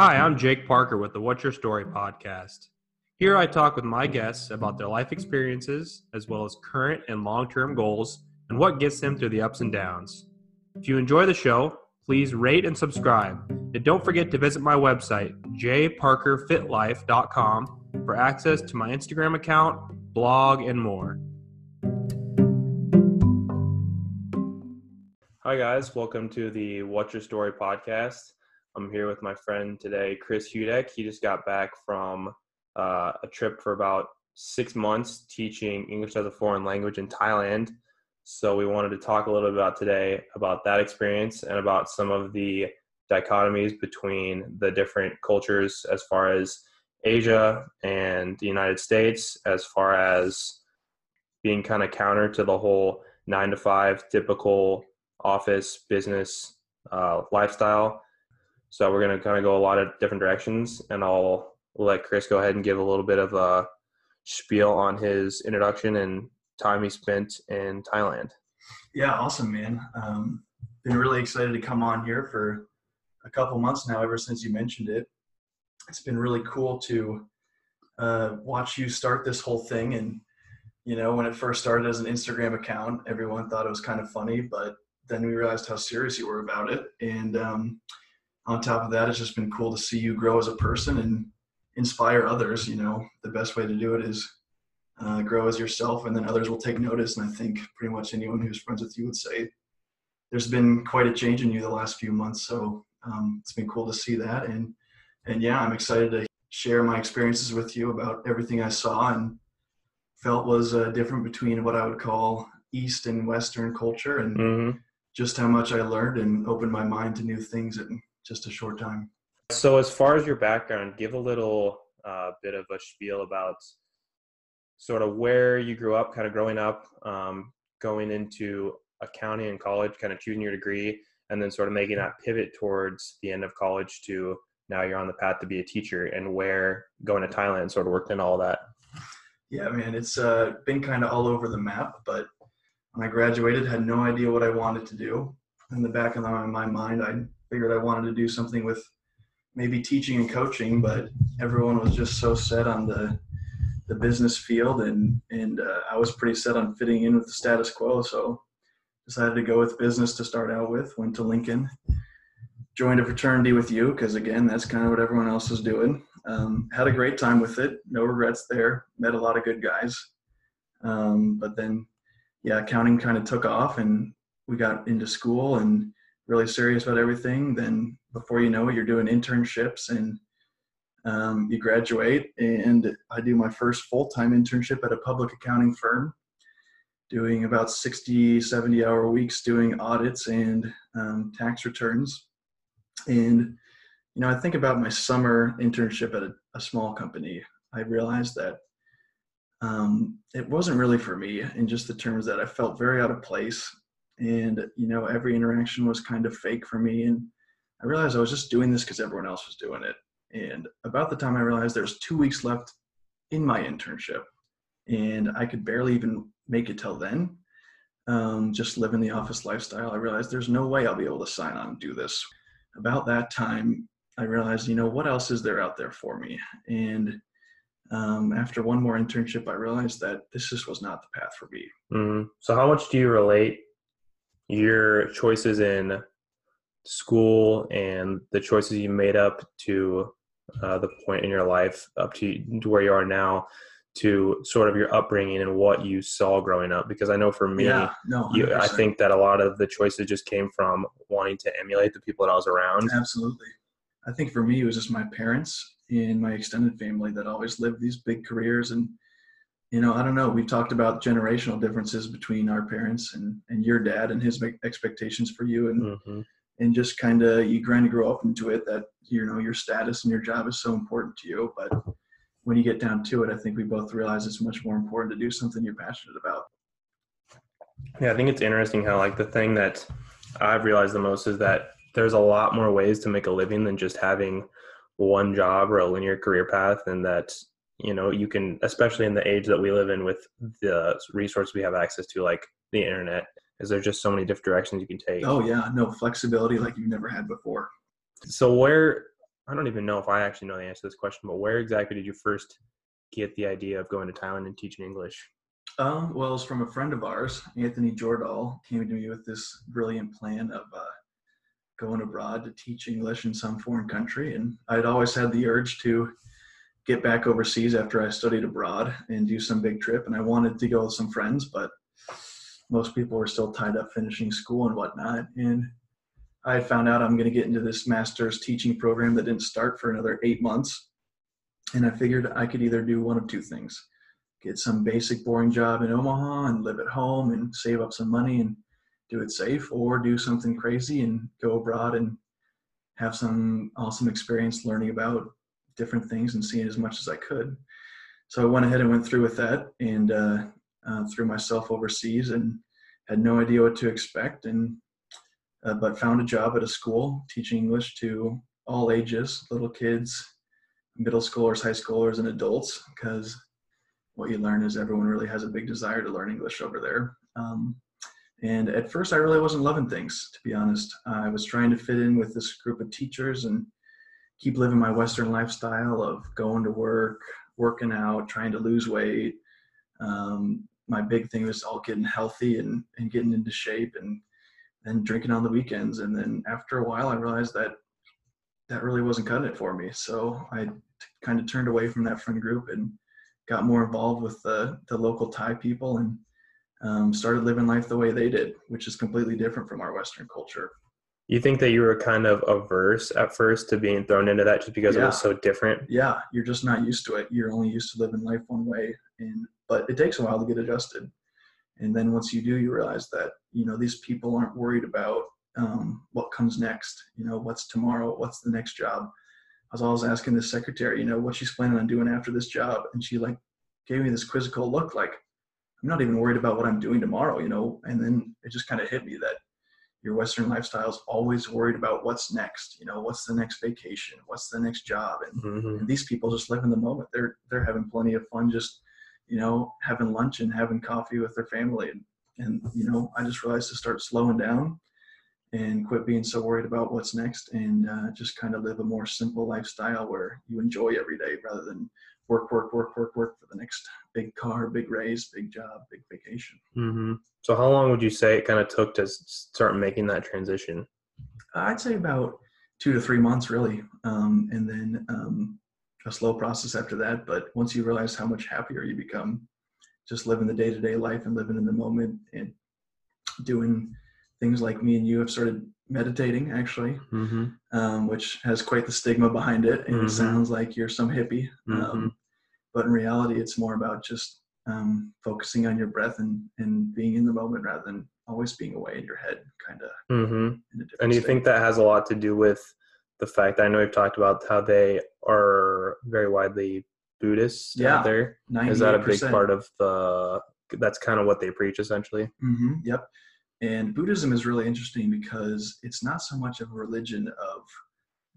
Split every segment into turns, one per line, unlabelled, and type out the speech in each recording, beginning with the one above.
Hi, I'm Jake Parker with the What's Your Story podcast. Here I talk with my guests about their life experiences, as well as current and long term goals, and what gets them through the ups and downs. If you enjoy the show, please rate and subscribe. And don't forget to visit my website, jparkerfitlife.com, for access to my Instagram account, blog, and more. Hi, guys. Welcome to the What's Your Story podcast. I'm here with my friend today, Chris Hudek. He just got back from uh, a trip for about six months teaching English as a foreign language in Thailand. So we wanted to talk a little bit about today about that experience and about some of the dichotomies between the different cultures as far as Asia and the United States, as far as being kind of counter to the whole nine to five typical office business uh, lifestyle. So we're going to kind of go a lot of different directions, and I'll let Chris go ahead and give a little bit of a spiel on his introduction and time he spent in Thailand.
Yeah, awesome, man. Um, been really excited to come on here for a couple months now, ever since you mentioned it. It's been really cool to uh, watch you start this whole thing. And, you know, when it first started as an Instagram account, everyone thought it was kind of funny, but then we realized how serious you were about it. And um, on top of that, it's just been cool to see you grow as a person and inspire others. You know, the best way to do it is uh, grow as yourself, and then others will take notice. And I think pretty much anyone who's friends with you would say there's been quite a change in you the last few months. So um, it's been cool to see that, and and yeah, I'm excited to share my experiences with you about everything I saw and felt was uh, different between what I would call East and Western culture, and mm-hmm. just how much I learned and opened my mind to new things in just a short time.
So, as far as your background, give a little uh, bit of a spiel about sort of where you grew up, kind of growing up, um, going into accounting in college, kind of choosing your degree, and then sort of making that pivot towards the end of college to now you're on the path to be a teacher, and where going to Thailand sort of worked in all that.
Yeah, man, it's uh, been kind of all over the map, but when I graduated, had no idea what I wanted to do. In the back of my mind, I figured I wanted to do something with maybe teaching and coaching, but everyone was just so set on the the business field, and and uh, I was pretty set on fitting in with the status quo. So decided to go with business to start out with. Went to Lincoln, joined a fraternity with you because again, that's kind of what everyone else is doing. Um, had a great time with it. No regrets there. Met a lot of good guys. Um, but then, yeah, accounting kind of took off, and we got into school and really serious about everything. Then before you know it, you're doing internships and um, you graduate. And I do my first full time internship at a public accounting firm, doing about 60, 70 hour weeks doing audits and um, tax returns. And, you know, I think about my summer internship at a, a small company. I realized that um, it wasn't really for me in just the terms that I felt very out of place and you know every interaction was kind of fake for me and i realized i was just doing this because everyone else was doing it. And about the time i realized there was two weeks left in my internship and i could barely even make it till then um, just living the office lifestyle i realized there's no way i'll be able to sign on and do this. About that time i realized you know what else is there out there for me? And um, after one more internship i realized that this just was not the path for me.
Mm-hmm. so how much do you relate your choices in school and the choices you made up to uh, the point in your life up to, to where you are now to sort of your upbringing and what you saw growing up. Because i know for me
yeah, no,
you, i think that a lot of the choices just came from wanting to emulate the people that i was around.
Absolutely. I think for me it was just my parents and my extended family that always lived these big careers and you know, I don't know. We've talked about generational differences between our parents and, and your dad and his expectations for you, and mm-hmm. and just kind of you kind of grow up into it that you know your status and your job is so important to you. But when you get down to it, I think we both realize it's much more important to do something you're passionate about.
Yeah, I think it's interesting how like the thing that I've realized the most is that there's a lot more ways to make a living than just having one job or a linear career path, and that you know you can especially in the age that we live in with the resources we have access to like the internet is there just so many different directions you can take
oh yeah no flexibility like you've never had before
so where I don't even know if I actually know the answer to this question, but where exactly did you first get the idea of going to Thailand and teaching English?
Um, well, it's from a friend of ours, Anthony Jordahl, came to me with this brilliant plan of uh, going abroad to teach English in some foreign country. And I'd always had the urge to get back overseas after I studied abroad and do some big trip. And I wanted to go with some friends, but most people were still tied up finishing school and whatnot. And I found out I'm going to get into this master's teaching program that didn't start for another eight months. And I figured I could either do one of two things get some basic boring job in Omaha and live at home and save up some money and do it safe, or do something crazy and go abroad and have some awesome experience learning about different things and seeing as much as I could. So I went ahead and went through with that and uh, uh, threw myself overseas and had no idea what to expect and uh, but found a job at a school teaching English to all ages, little kids, middle schoolers, high schoolers, and adults, because what you learn is everyone really has a big desire to learn English over there. Um, and at first, I really wasn't loving things, to be honest. I was trying to fit in with this group of teachers and keep living my Western lifestyle of going to work, working out, trying to lose weight. Um, my big thing was all getting healthy and, and getting into shape and and drinking on the weekends. And then after a while, I realized that that really wasn't cutting it for me. So I t- kind of turned away from that friend group and got more involved with the, the local Thai people and um, started living life the way they did, which is completely different from our Western culture.
You think that you were kind of averse at first to being thrown into that just because yeah. it was so different?
Yeah, you're just not used to it. You're only used to living life one way, and but it takes a while to get adjusted and then once you do you realize that you know these people aren't worried about um, what comes next you know what's tomorrow what's the next job i was always asking the secretary you know what she's planning on doing after this job and she like gave me this quizzical look like i'm not even worried about what i'm doing tomorrow you know and then it just kind of hit me that your western lifestyle is always worried about what's next you know what's the next vacation what's the next job and, mm-hmm. and these people just live in the moment they're they're having plenty of fun just you know, having lunch and having coffee with their family. And, and, you know, I just realized to start slowing down and quit being so worried about what's next and uh, just kind of live a more simple lifestyle where you enjoy every day rather than work, work, work, work, work for the next big car, big raise, big job, big vacation.
Mm-hmm. So, how long would you say it kind of took to start making that transition?
I'd say about two to three months, really. Um, and then um, a slow process after that. But once you realize how much happier you become, just living the day to day life and living in the moment and doing things like me and you have started meditating actually, mm-hmm. um, which has quite the stigma behind it. And mm-hmm. it sounds like you're some hippie. Mm-hmm. Um, but in reality, it's more about just um, focusing on your breath and, and being in the moment rather than always being away in your head, kind of.
Mm-hmm. And you state. think that has a lot to do with the fact that I know we've talked about how they are very widely Buddhist yeah, out there. Is that a big part of the? That's kind of what they preach, essentially.
Mm-hmm, yep. And Buddhism is really interesting because it's not so much of a religion of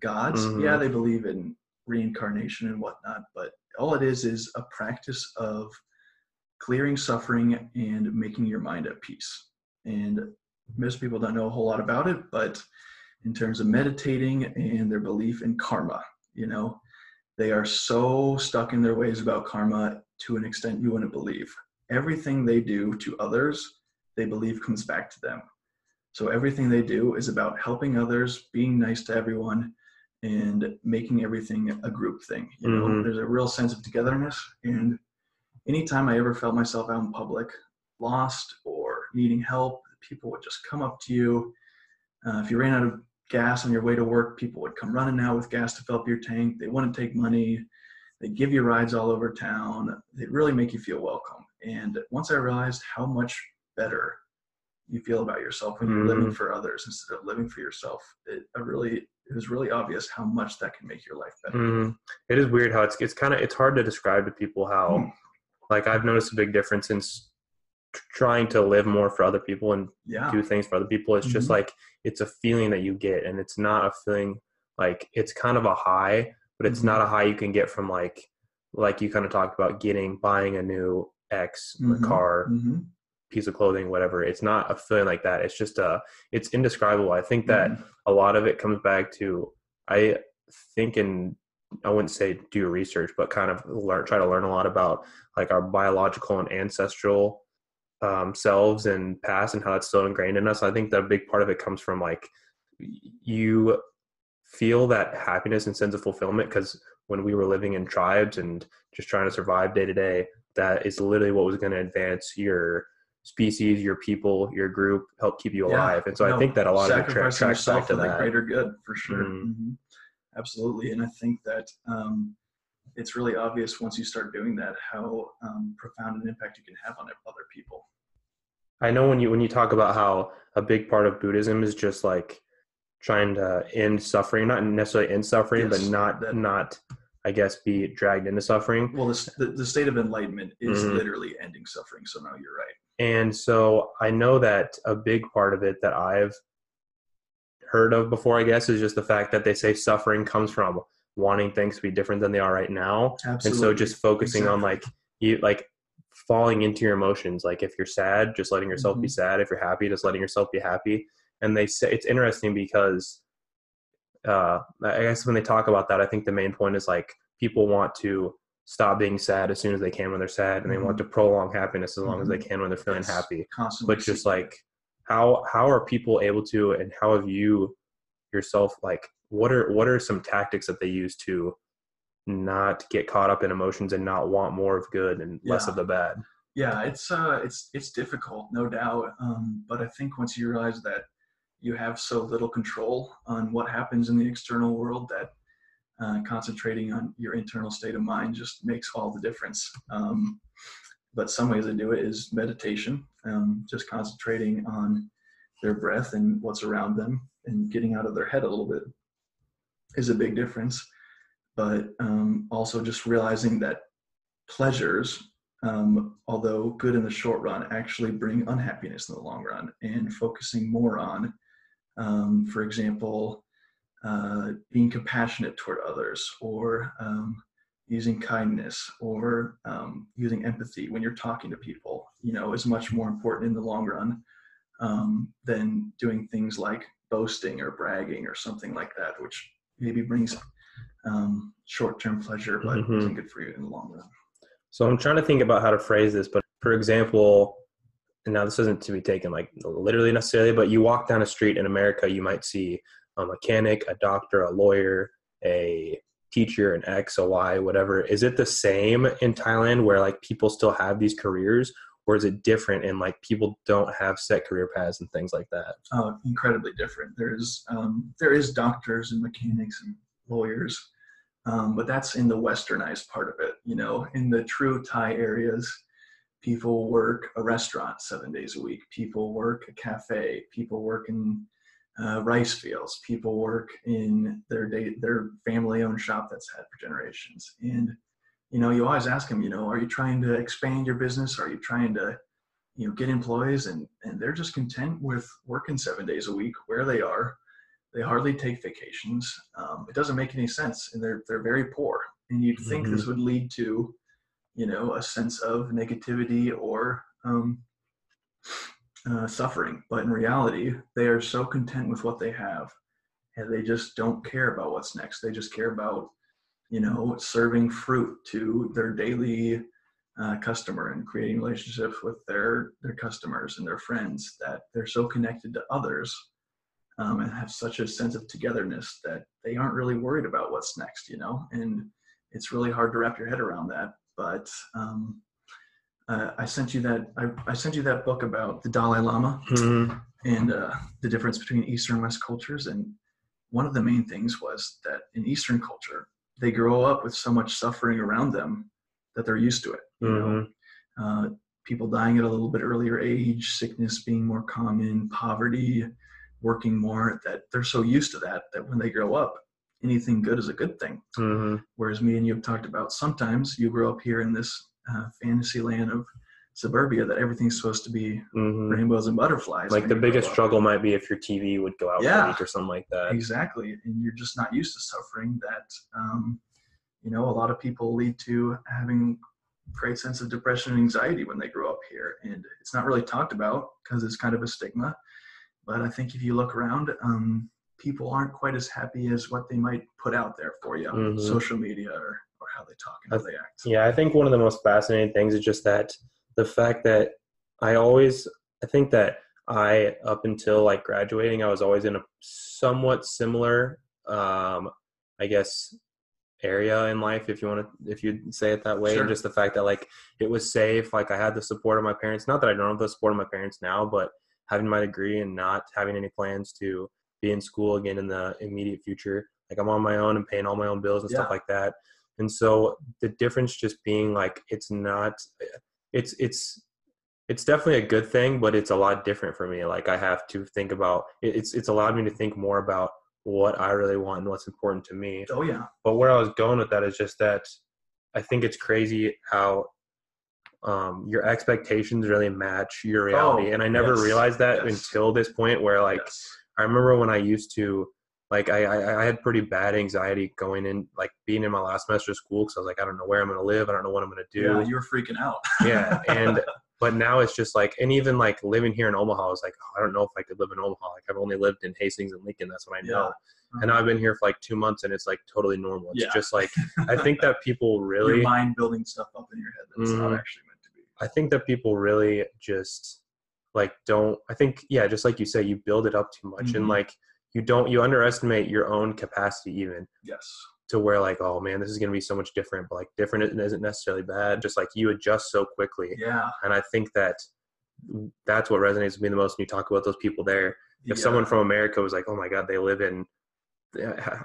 gods. Mm-hmm. Yeah, they believe in reincarnation and whatnot, but all it is is a practice of clearing suffering and making your mind at peace. And most people don't know a whole lot about it, but in terms of meditating and their belief in karma. You know, they are so stuck in their ways about karma to an extent you wouldn't believe. Everything they do to others, they believe comes back to them. So everything they do is about helping others, being nice to everyone, and making everything a group thing. You know, mm-hmm. there's a real sense of togetherness. And anytime I ever felt myself out in public, lost or needing help, people would just come up to you. Uh, if you ran out of gas on your way to work. People would come running out with gas to fill up your tank. They wouldn't take money. They'd give you rides all over town. They'd really make you feel welcome. And once I realized how much better you feel about yourself when you're mm-hmm. living for others instead of living for yourself, it really it was really obvious how much that can make your life better.
Mm-hmm. It is weird how it's it's kind of it's hard to describe to people how mm. Like I've noticed a big difference since trying to live more for other people and yeah. do things for other people it's mm-hmm. just like it's a feeling that you get and it's not a feeling like it's kind of a high but it's mm-hmm. not a high you can get from like like you kind of talked about getting buying a new x mm-hmm. car mm-hmm. piece of clothing whatever it's not a feeling like that it's just a it's indescribable i think that mm-hmm. a lot of it comes back to i think and I wouldn't say do research, but kind of learn, try to learn a lot about like our biological and ancestral um, selves and past and how that's still ingrained in us. I think that a big part of it comes from like you feel that happiness and sense of fulfillment because when we were living in tribes and just trying to survive day to day, that is literally what was going to advance your species, your people, your group, help keep you alive. Yeah, and so no, I think that a lot of it tra- tracks back to that.
greater good for sure. Mm-hmm. Mm-hmm. Absolutely, and I think that um, it's really obvious once you start doing that how um, profound an impact you can have on other people.
I know when you when you talk about how a big part of Buddhism is just like trying to end suffering, not necessarily end suffering, yes, but not that, not I guess be dragged into suffering.
Well, the the state of enlightenment is mm-hmm. literally ending suffering. So now you're right.
And so I know that a big part of it that I've heard of before, I guess, is just the fact that they say suffering comes from wanting things to be different than they are right now. Absolutely. And so just focusing exactly. on like you like falling into your emotions. Like if you're sad, just letting yourself mm-hmm. be sad. If you're happy, just letting yourself be happy. And they say it's interesting because uh, I guess when they talk about that, I think the main point is like people want to stop being sad as soon as they can when they're sad, and they mm-hmm. want to prolong happiness as long mm-hmm. as they mm-hmm. can when they're feeling yes. happy. Constantly but just like how how are people able to, and how have you yourself like what are what are some tactics that they use to not get caught up in emotions and not want more of good and yeah. less of the bad?
Yeah, it's uh, it's it's difficult, no doubt. Um, but I think once you realize that you have so little control on what happens in the external world that uh, concentrating on your internal state of mind just makes all the difference. Um, but some ways to do it is meditation, um, just concentrating on their breath and what's around them and getting out of their head a little bit is a big difference. But um, also just realizing that pleasures, um, although good in the short run, actually bring unhappiness in the long run and focusing more on, um, for example, uh, being compassionate toward others or um, using kindness or um, using empathy when you're talking to people you know is much more important in the long run um, than doing things like boasting or bragging or something like that which maybe brings um, short-term pleasure but mm-hmm. isn't good for you in the long run
so i'm trying to think about how to phrase this but for example and now this isn't to be taken like literally necessarily but you walk down a street in america you might see a mechanic, a doctor, a lawyer, a teacher, an X, a Y, whatever. Is it the same in Thailand where like people still have these careers? Or is it different and like people don't have set career paths and things like that?
Oh, incredibly different. There's um, there is doctors and mechanics and lawyers, um, but that's in the westernized part of it. You know, in the true Thai areas, people work a restaurant seven days a week. People work a cafe. People work in uh, rice fields. People work in their day, their family-owned shop that's had for generations. And you know, you always ask them, you know, are you trying to expand your business? Are you trying to, you know, get employees? And and they're just content with working seven days a week where they are. They hardly take vacations. Um, it doesn't make any sense, and they're they're very poor. And you'd think mm-hmm. this would lead to, you know, a sense of negativity or um, uh, suffering, but in reality, they are so content with what they have, and they just don't care about what's next. They just care about, you know, serving fruit to their daily uh, customer and creating relationships with their their customers and their friends. That they're so connected to others um, and have such a sense of togetherness that they aren't really worried about what's next. You know, and it's really hard to wrap your head around that, but um, uh, I sent you that I, I, sent you that book about the Dalai Lama mm-hmm. and uh, the difference between Eastern and West cultures. And one of the main things was that in Eastern culture, they grow up with so much suffering around them that they're used to it. You mm-hmm. know, uh, people dying at a little bit earlier age, sickness being more common, poverty, working more. That they're so used to that that when they grow up, anything good is a good thing. Mm-hmm. Whereas me and you have talked about sometimes you grow up here in this uh, fantasy land of suburbia that everything's supposed to be mm-hmm. rainbows and butterflies.
Like the biggest struggle might be if your TV would go out yeah, or something like that.
Exactly, and you're just not used to suffering. That um, you know, a lot of people lead to having great sense of depression and anxiety when they grow up here, and it's not really talked about because it's kind of a stigma. But I think if you look around, um, people aren't quite as happy as what they might put out there for you on
Mhm.
social media or how they talk and how they act.
Yeah, I think one of the most fascinating things is just that the fact that I always, I think that I, up until like graduating, I was always in a somewhat similar, um, I guess, area in life, if you want to, if you say it that way.
Sure.
And just the fact that like it was safe, like I had the support of my parents. Not that I don't have the support of my parents now, but having my degree and not having any plans to be in school again in the immediate future. Like I'm on my own and paying all my own bills and stuff like that. And so the difference just being like it's not it's it's it's definitely a good thing, but it's a lot different for me. Like I have to think about it's it's allowed me to think more about what I really want and what's important to me.
Oh yeah,
But where I was going with that is just that I think it's crazy how um, your expectations really match your reality,
Oh,
and I never
yes,
realized that
yes.
until this point where like
yes.
I remember when I used to like I, I I had pretty bad anxiety going in like being in my last semester of school because I was like I don't know where I'm gonna live I don't know what I'm gonna do
yeah, you were freaking out.
yeah and but now it's just like and even like living here in Omaha I was like oh, I don't know if I could live in Omaha like I've only lived in Hastings and Lincoln that's what I know Yeah. and now I've been here for like two months and it's like totally normal it's
Yeah.
just like I think that people
your
really
mind building stuff up in your head that's not
Mhm.
actually meant to be.
I think that people really just like don't I think yeah, just like you say, you build it up too much and
Mhm.
like you don't you underestimate your own capacity even
Yes.
to where like, oh man, this is gonna be so much different, but like different isn't- necessarily bad. Just like you adjust so quickly.
Yeah.
And I think that that's what resonates with me the most when you talk about those people there. If
yeah.
someone from America was like, Oh my god, they live in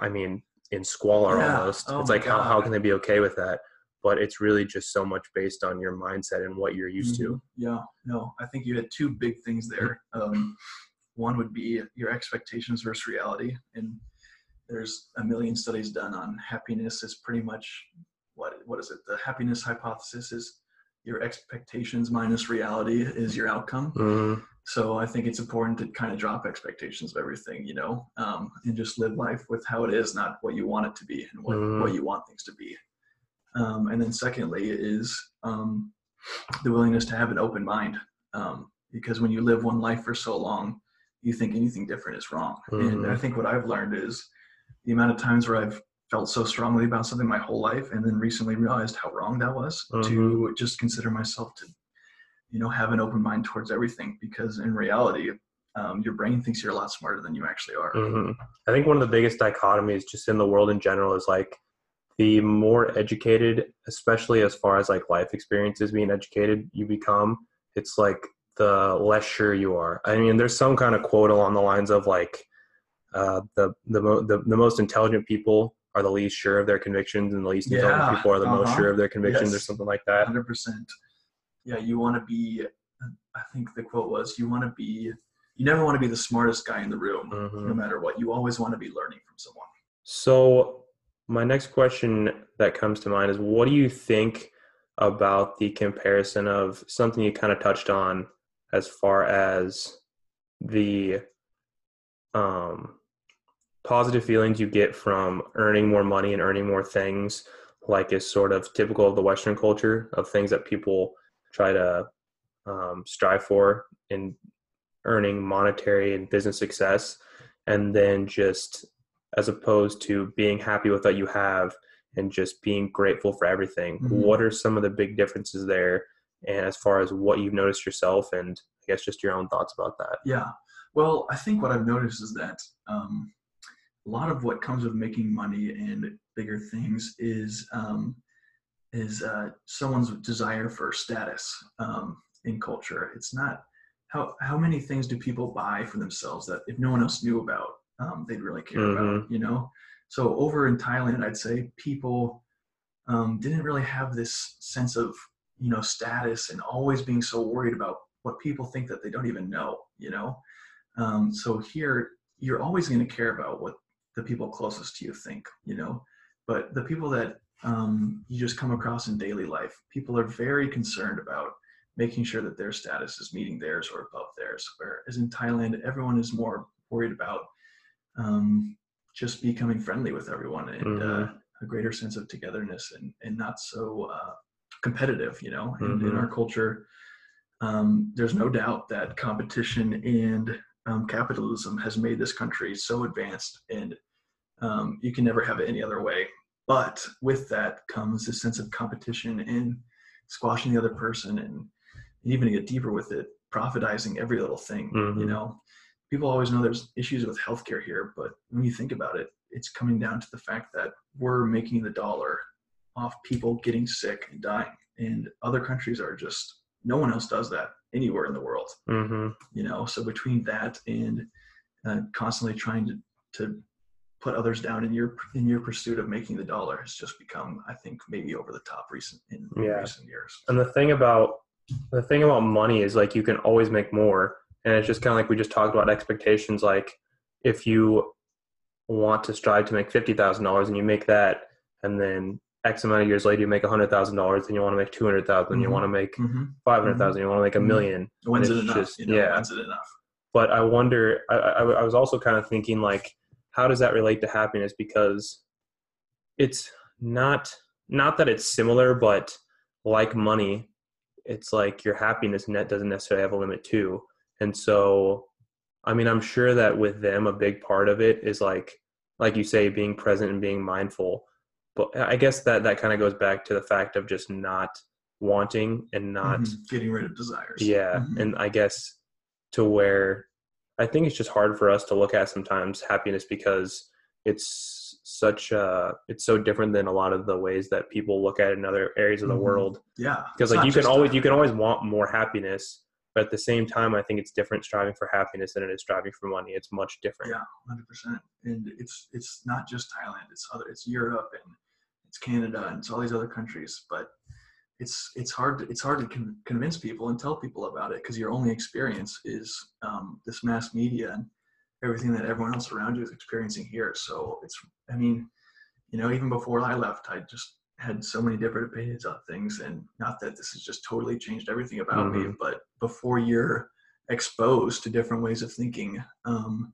I mean, in squalor
Yeah.
almost.
Oh
it's like how, how can they be okay with that? But it's really just so much based on your mindset and what you're used to.
Mhm. Yeah, no, I think you had two big things there. Um, one would be your expectations versus reality, and there's a million studies done on happiness. Is pretty much what what is it? The happiness hypothesis is your expectations minus reality is your outcome.
Mhm.
So I think it's important to kind of drop expectations of everything, you know, um, and just live life with how it is, not what you want it to be and what,
Mhm.
what you want things to be. Um, and then secondly is um, the willingness to have an open mind, um, because when you live one life for so long, you think anything different is wrong. And I
Mhm.
think what I've learned is the amount of times where I've felt so strongly about something my whole life, and then recently realized how wrong that was. To just consider myself to you know have an open mind towards everything because in reality um, your brain thinks you're a lot smarter than you actually are
hmm I think one of the biggest dichotomies just in the world in general is like the more educated, especially as far as like life experiences being educated you become, it's like the less sure you are. I mean, there's some kind of quote along the lines of like uh, the, the mo- the the most intelligent people are the least sure of their convictions, and the least intelligent people are the most
uh-huh.
sure of their convictions, or something like that.
100% yeah you want to be i think the quote was you want to be you never want to be the smartest guy in the room
Mhm.
no matter what you always want to be learning from someone
So, my next question that comes to mind is what do you think about the comparison of something you kind of touched on as far as the um, positive feelings you get from earning more money and earning more things, like is sort of typical of the Western culture of things that people try to um, strive for in earning monetary and business success, and then just as opposed to being happy with what you have and just being grateful for everything.
Mhm.
What are some of the big differences there? And as far as what you've noticed yourself, and I guess just your own thoughts about that.
Yeah. Well, I think what I've noticed is that um, a lot of what comes with making money and bigger things is um, is uh, someone's desire for status um, in culture. It's not how how many things do people buy for themselves that if no one else knew about, um, they'd really care about. You know. So over in Thailand, I'd say people um, didn't really have this sense of you know status and always being so worried about what people think that they don't even know. You know. Um, so here, you're always going to care about what the people closest to you think, you know. But the people that um, you just come across in daily life, people are very concerned about making sure that their status is meeting theirs or above theirs. Whereas in Thailand, everyone is more worried about um, just becoming friendly with everyone and uh,
Mhm.
a greater sense of togetherness and, and not so uh, competitive, you know. And in our culture, um, there's no doubt that competition and um, capitalism has made this country so advanced, and um, you can never have it any other way. But with that comes a sense of competition and squashing the other person, and even to get deeper with it, profitizing every little thing.
Mhm.
You know, people always know there's issues with healthcare here, but when you think about it, it's coming down to the fact that we're making the dollar off people getting sick and dying, and other countries are just no one else does that anywhere in the world
hmm
you know so between that and uh, constantly trying to to put others down in your in your pursuit of making the dollar has just become i think maybe over the top recent in
Yeah.
recent years
And the thing about the thing about money is like you can always make more, and it's just kind of like we just talked about expectations. Like if you want to strive to make fifty thousand dollars and you make that, and then X amount of years later you make a hundred thousand dollars, then you want to make two hundred thousand, you
Mhm.
want to make
mm-hmm.
five hundred thousand, you want to make a
Mhm.
million.
when's it enough
just-
you know
yeah.
when's it enough
but I wonder. I, I, I was also kind of thinking like, how does that relate to happiness? Because it's not not that it's similar, but like money, it's like your happiness net doesn't necessarily have a limit too. And so, I mean, I'm sure that with them, a big part of it is like, like you say, being present and being mindful. But I guess that that kind of goes back to the fact of just not wanting and not
Mhm. getting rid of desires
yeah,
Mhm.
and I guess to where I think it's just hard for us to look at sometimes happiness because it's such uh it's so different than a lot of the ways that people look at it in other areas of the
Mhm.
world.
yeah
Because like you can always
a-
you can always want more happiness, but at the same time I think it's different striving for happiness than it is striving for money. It's much different.
Yeah. hundred percent. And it's it's not just Thailand. It's other. It's Europe and it's Canada and it's all these other countries. But it's it's hard. To, it's hard to con- convince people and tell people about it because your only experience is um, this mass media and everything that everyone else around you is experiencing here. So it's. I mean, you know, even before I left, I just had so many different opinions on things, and not that this has just totally changed everything about me, but before you're exposed to different ways of thinking, um,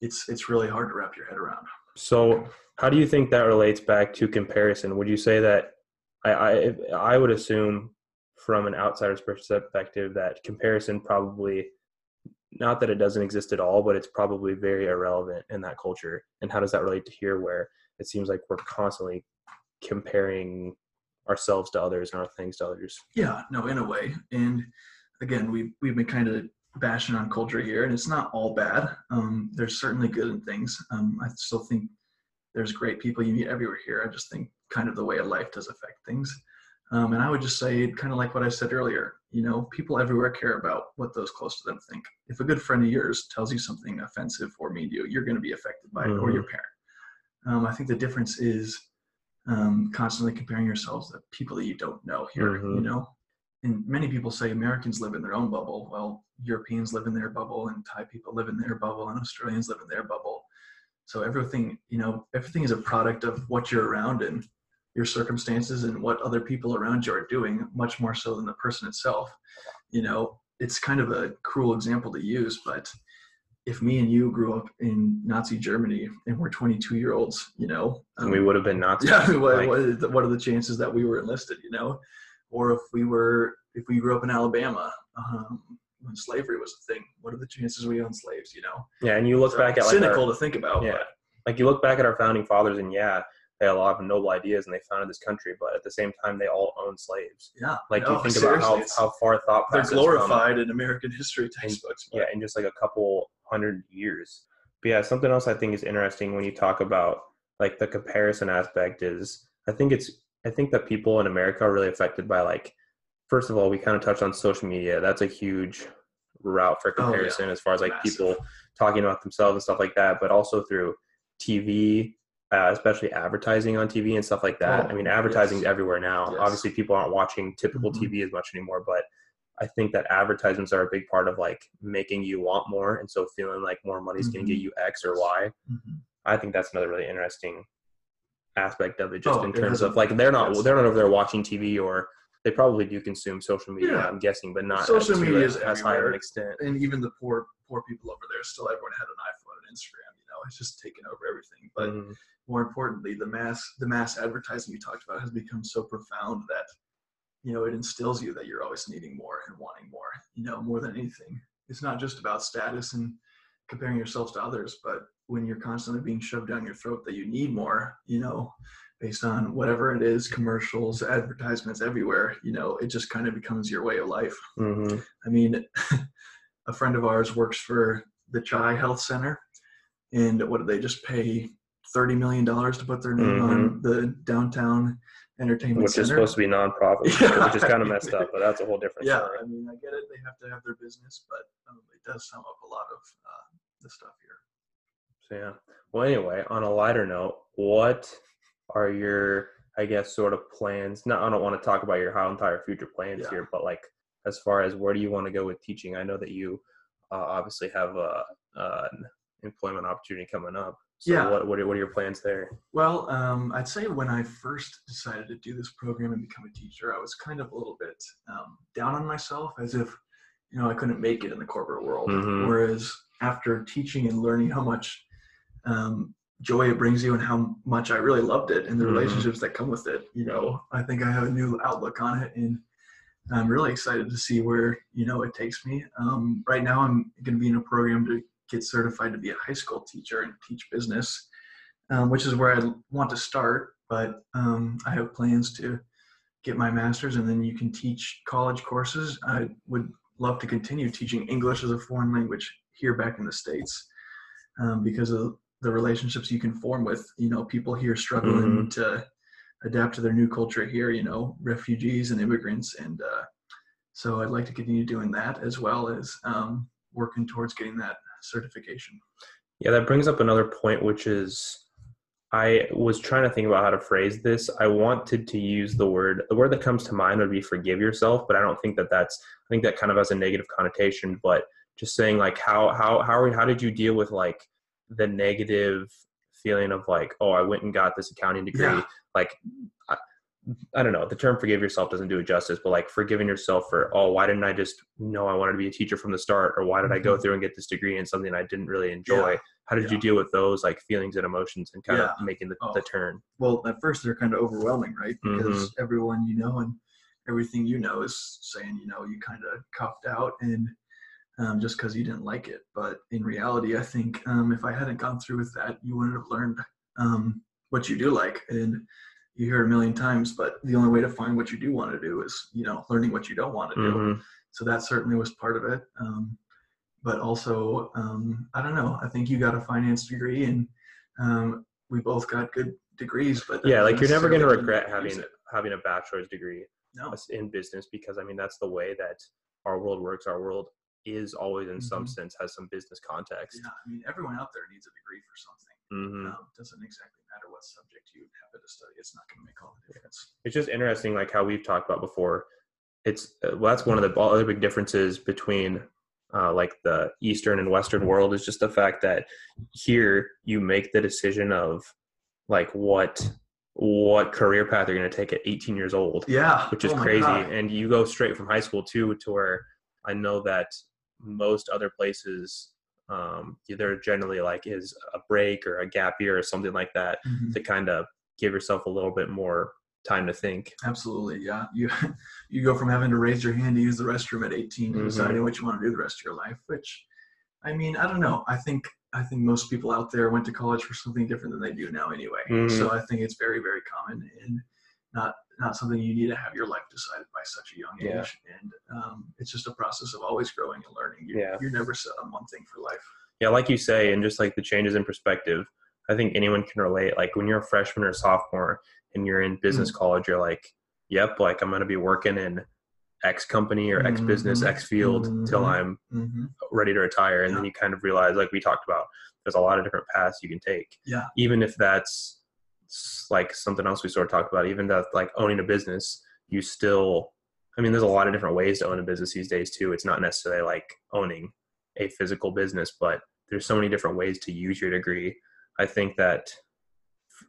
it's it's really hard to wrap your head around.
So, how do you think that relates back to comparison? Would you say that I I, I would assume from an outsider's perspective that comparison probably not that it doesn't exist at all, but it's probably very irrelevant in that culture. And how does that relate to here, where it seems like we're constantly comparing ourselves to others and our things to others?
Yeah, no, in a way. And again, we've we've been kind of bashing on culture here, and it's not all bad. Um, there's certainly good in things. Um, I still think there's great people you meet everywhere here. I just think kind of the way of life does affect things. Um, and I would just say, kind of like what I said earlier, you know, people everywhere care about what those close to them think. If a good friend of yours tells you something offensive or mean to you, you're going to be affected by it, or
Mhm.
your parent. Um, I think the difference is um, constantly comparing yourselves to people that you don't know here, you
Mhm.
know? And many people say Americans live in their own bubble. Well, Europeans live in their bubble, and Thai people live in their bubble, and Australians live in their bubble. So everything, you know, everything is a product of what you're around and your circumstances and what other people around you are doing, much more so than the person itself. You know, it's kind of a cruel example to use, but if me and you grew up in Nazi Germany and we're 22 year olds, you know,
And we um, would have been Nazis.
yeah, what,
like-
what, what are the chances that we were enlisted, you know? Or if we were, if we grew up in Alabama um, when slavery was a thing, what are the chances we own slaves, you know?
yeah, and you look
So,
back at like
cynical
our,
to think about,
Yeah.
but
like you look back at our founding fathers and yeah they had a lot of noble ideas and they founded this country but at the same time they all owned slaves
yeah,
like
no,
you think about how, how far thought
they're glorified in American history textbooks. But
yeah in just like a couple hundred years but yeah something else i think is interesting when you talk about like the comparison aspect is i think it's i think that people in america are really affected by like first of all we kind of touched on social media that's a huge route for
Oh, yeah.
comparison as far as like
Massive.
people talking about themselves and stuff like that but also through tv uh, especially advertising on tv and stuff like that
Oh,
i mean advertising is
yes.
everywhere now
Yes.
obviously people aren't watching typical
Mhm.
tv as much anymore but I think that advertisements are a big part of like making you want more, and so feeling like more money is going to get you X or Y.
Mhm.
I think that's another really interesting aspect of it, just
Oh,
in terms of like they're not they're not over there watching TV or they probably do consume social media.
Yeah.
I'm guessing, but not
Social media
a-
is
as high of an extent.
and even the poor poor people over there still everyone had an iPhone and Instagram. You know, it's just taken over everything. But
Mhm.
more importantly, the mass the mass advertising you talked about has become so profound that you know it instills you that you're always needing more and wanting more. You know, more than anything, it's not just about status and comparing yourselves to others, but when you're constantly being shoved down your throat that you need more, you know, based on whatever it is, commercials, advertisements everywhere, you know, it just kind of becomes your way of life.
Mm-hmm.
I mean, a friend of ours works for the CHI Health Center, and what do they just pay thirty million dollars to put their name
Mm-hmm.
on the downtown entertainment
Which
center?
is supposed to be nonprofit,
Yeah.
which is kind of messed up, but that's a whole different
yeah,
story.
I mean, I get it; they have to have their business, but um, it does sum up a lot of uh, the stuff here.
So yeah. Well, anyway, on a lighter note, what are your, I guess, sort of plans? No, I don't want to talk about your whole entire future plans
Yeah.
here, but like as far as where do you want to go with teaching? I know that you uh, obviously have a, an employment opportunity coming up. So
Yeah.
what what are, what are your plans there?
Well, um, I'd say when I first decided to do this program and become a teacher, I was kind of a little bit um, down on myself, as if you know I couldn't make it in the corporate world.
Mhm.
Whereas after teaching and learning how much um, joy it brings you and how much I really loved it and the
Mhm.
relationships that come with it, you know, I think I have a new outlook on it and I'm really excited to see where you know it takes me. Um, right now, I'm going to be in a program to get certified to be a high school teacher and teach business, um, which is where I want to start. But um, I have plans to get my master's, and then you can teach college courses. I would love to continue teaching English as a foreign language here back in the states um, because of the relationships you can form with you know people here struggling to adapt to their new culture here you know refugees and immigrants. And uh, so i'd like to continue doing that as well as um, working towards getting that certification.
Yeah, that brings up another point, which is I was trying to think about how to phrase this. I wanted to use the word, the word that comes to mind would be forgive yourself, but I don't think that that's, I think that kind of has a negative connotation, but just saying like how, how, how, are, how did you deal with like the negative feeling of like, oh, I went and got this accounting degree.
Yeah.
Like, I, I don't know, the term forgive yourself doesn't do it justice, but like forgiving yourself for, oh, why didn't I just know I wanted to be a teacher from the start? Or why did I go
Mhm.
through and get this degree in something I didn't really enjoy?
Yeah.
How did you deal with those like feelings and emotions and kind
Yeah.
of making the,
Oh.
the turn?
well at first they're kind of overwhelming right because
Mm-hmm.
everyone you know and everything you know is saying you know you kind of copped out and um, just because you didn't like it but in reality i think um, if i hadn't gone through with that you wouldn't have learned um, what you do like and you hear a million times but the only way to find what you do want to do is you know learning what you don't want to do
Mhm.
so that certainly was part of it um, but also um, i don't know i think you got a finance degree and um, we both got good degrees but
Yeah, like you're never going to regret having
it.
having a bachelor's degree
no
in business because I mean that's the way that our world works. Our world is always in some
Mhm.
sense has some business context.
yeah i mean everyone out there needs a degree for something
hmm
um, doesn't exactly matter what subject you happen to study it's not going to make all the difference
It's just interesting, like how we've talked about before. It's uh, well, that's one of the other big differences between uh, like the Eastern and Western world is just the fact that here you make the decision of like what what career path you're going to take at 18 years old,
yeah
which is
oh
crazy.
God.
And you go straight from high school too to where I know that most other places um, there generally like is a break or a gap year or something like that
Mhm.
to kind of give yourself a little bit more time to think.
absolutely yeah you you go from having to raise your hand to use the restroom at 18 to
Mhm.
deciding what you want to do the rest of your life which i mean i don't know i think i think most people out there went to college for something different than they do now anyway
Mhm.
so i think it's very very common and not not something you need to have your life decided by such a young age
Yeah.
and um, it's just a process of always growing and learning you're,
Yeah.
you're never set on one thing for life
Yeah, like you say, and just like the changes in perspective, I think anyone can relate. Like when you're a freshman or a sophomore and you're in business college, you're like, yep, like I'm going to be working in X company or X business,
Mhm.
X field till
Mhm.
I'm
mm-hmm.
ready to retire. And then you kind of realize, like we talked about, there's a lot of different paths you can take.
Yeah.
Even if that's s- like something else we sort of talked about, even that like owning a business, you still, I mean, there's a lot of different ways to own a business these days too. It's not necessarily like owning a physical business, but there's so many different ways to use your degree. I think that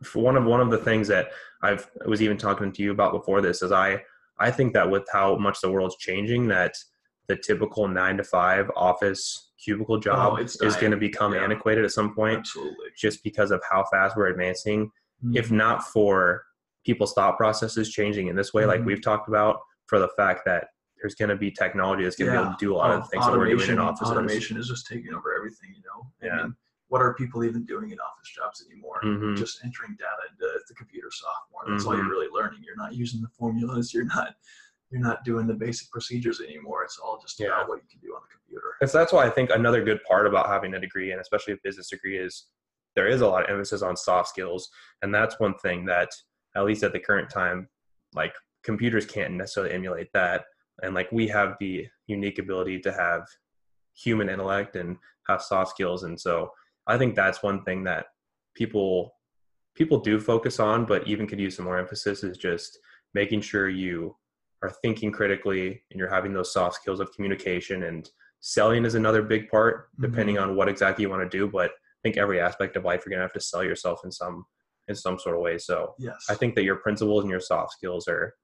for one of one of the things that I've I was even talking to you about before this is I I think that with how much the world's changing, that the typical nine to five office cubicle oh, job
Oh,
is going to become
Yeah.
antiquated at some point,
absolutely
just because of how fast we're advancing. If not for people's thought processes changing in this way, like
Mhm.
we've talked about, for the fact that there's going to be technology that's going to
Yeah.
be able to do a lot of
Oh,
the things that we're doing in
automation-
offices.
Automation is just taking over everything, you know.
Yeah.
I mean, what are people even doing in office jobs anymore?
Mhm.
Just entering data into the computer software. That's all you're
Mhm.
really learning. You're not using the formulas. You're not you're not doing the basic procedures anymore. It's all just
Yeah.
about what you can do on the computer.
And so that's why I think another good part about having a degree, and especially a business degree, is there is a lot of emphasis on soft skills. And that's one thing that, at least at the current time, like computers can't necessarily emulate that. And like we have the unique ability to have human intellect and have soft skills. And so I think that's one thing that people people do focus on, but even could use some more emphasis is just making sure you are thinking critically and you're having those soft skills of communication and selling is another big part mm-hmm. depending on what exactly you want to do but think every aspect of life you're to have to sell yourself in some in some sort of way so
Yes.
i think that your principles and your soft skills are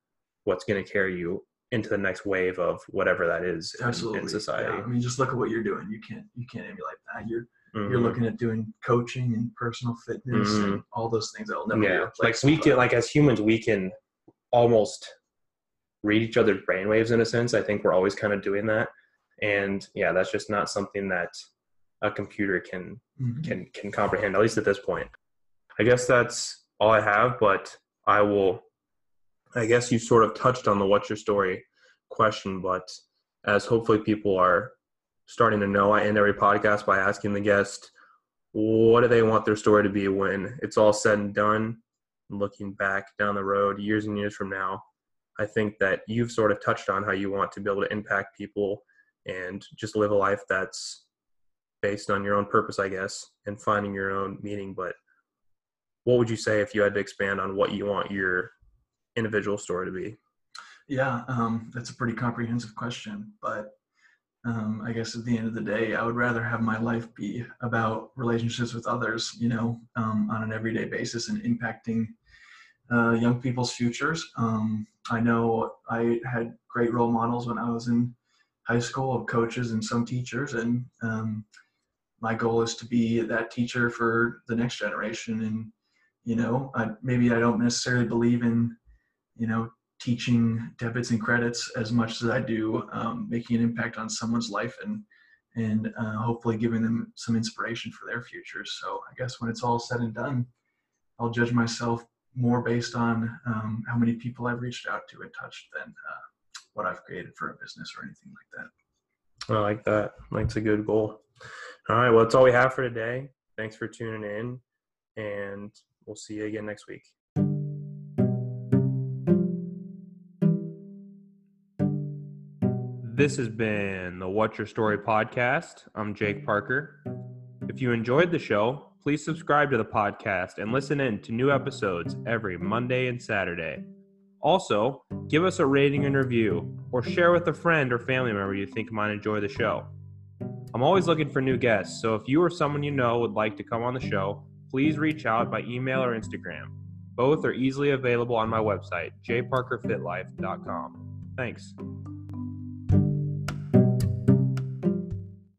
what's to carry you into the next wave of whatever that is in-
Absolutely.
in, society
Yeah. I mean, just look at what you're doing. You can't you can't emulate that. You're you're
Mhm.
looking at doing coaching and personal fitness and all those things that will never
yeah like we can like as humans we can almost read each other's brainwaves in a sense i think we're always kind of doing that and yeah that's just not something that a computer can
Mhm.
can can comprehend at least at this point i guess that's all i have but i will i guess you sort of touched on the what's your story question but as hopefully people are starting to know i end every podcast by asking the guest what do they want their story to be when it's all said and done looking back down the road years and years from now i think that you've sort of touched on how you want to be able to impact people and just live a life that's based on your own purpose i guess and finding your own meaning but what would you say if you had to expand on what you want your individual story to be
Yeah, um, that's a pretty comprehensive question, but um, I guess at the end of the day, I would rather have my life be about relationships with others, you know, um, on an everyday basis and impacting uh, young people's futures. Um, I know I had great role models when I was in high school of coaches and some teachers, and um, my goal is to be that teacher for the next generation. And you know, I, maybe I don't necessarily believe in, you know, teaching debits and credits as much as I do um, making an impact on someone's life and and uh, hopefully giving them some inspiration for their futures. So I guess when it's all said and done, I'll judge myself more based on um, how many people I've reached out to and touched than uh, what I've created for a business or anything like that.
I like that. That's a good goal. All right. Well, that's all we have for today. Thanks for tuning in, and we'll see you again next week. This has been the What's Your Story podcast. I'm Jake Parker. If you enjoyed the show, please subscribe to the podcast and listen in to new episodes every Monday and Saturday. Also, give us a rating and review, or share with a friend or family member you think might enjoy the show. I'm always looking for new guests, so if you or someone you know would like to come on the show, please reach out by email or Instagram. Both are easily available on my website, jparkerfitlife.com. Thanks.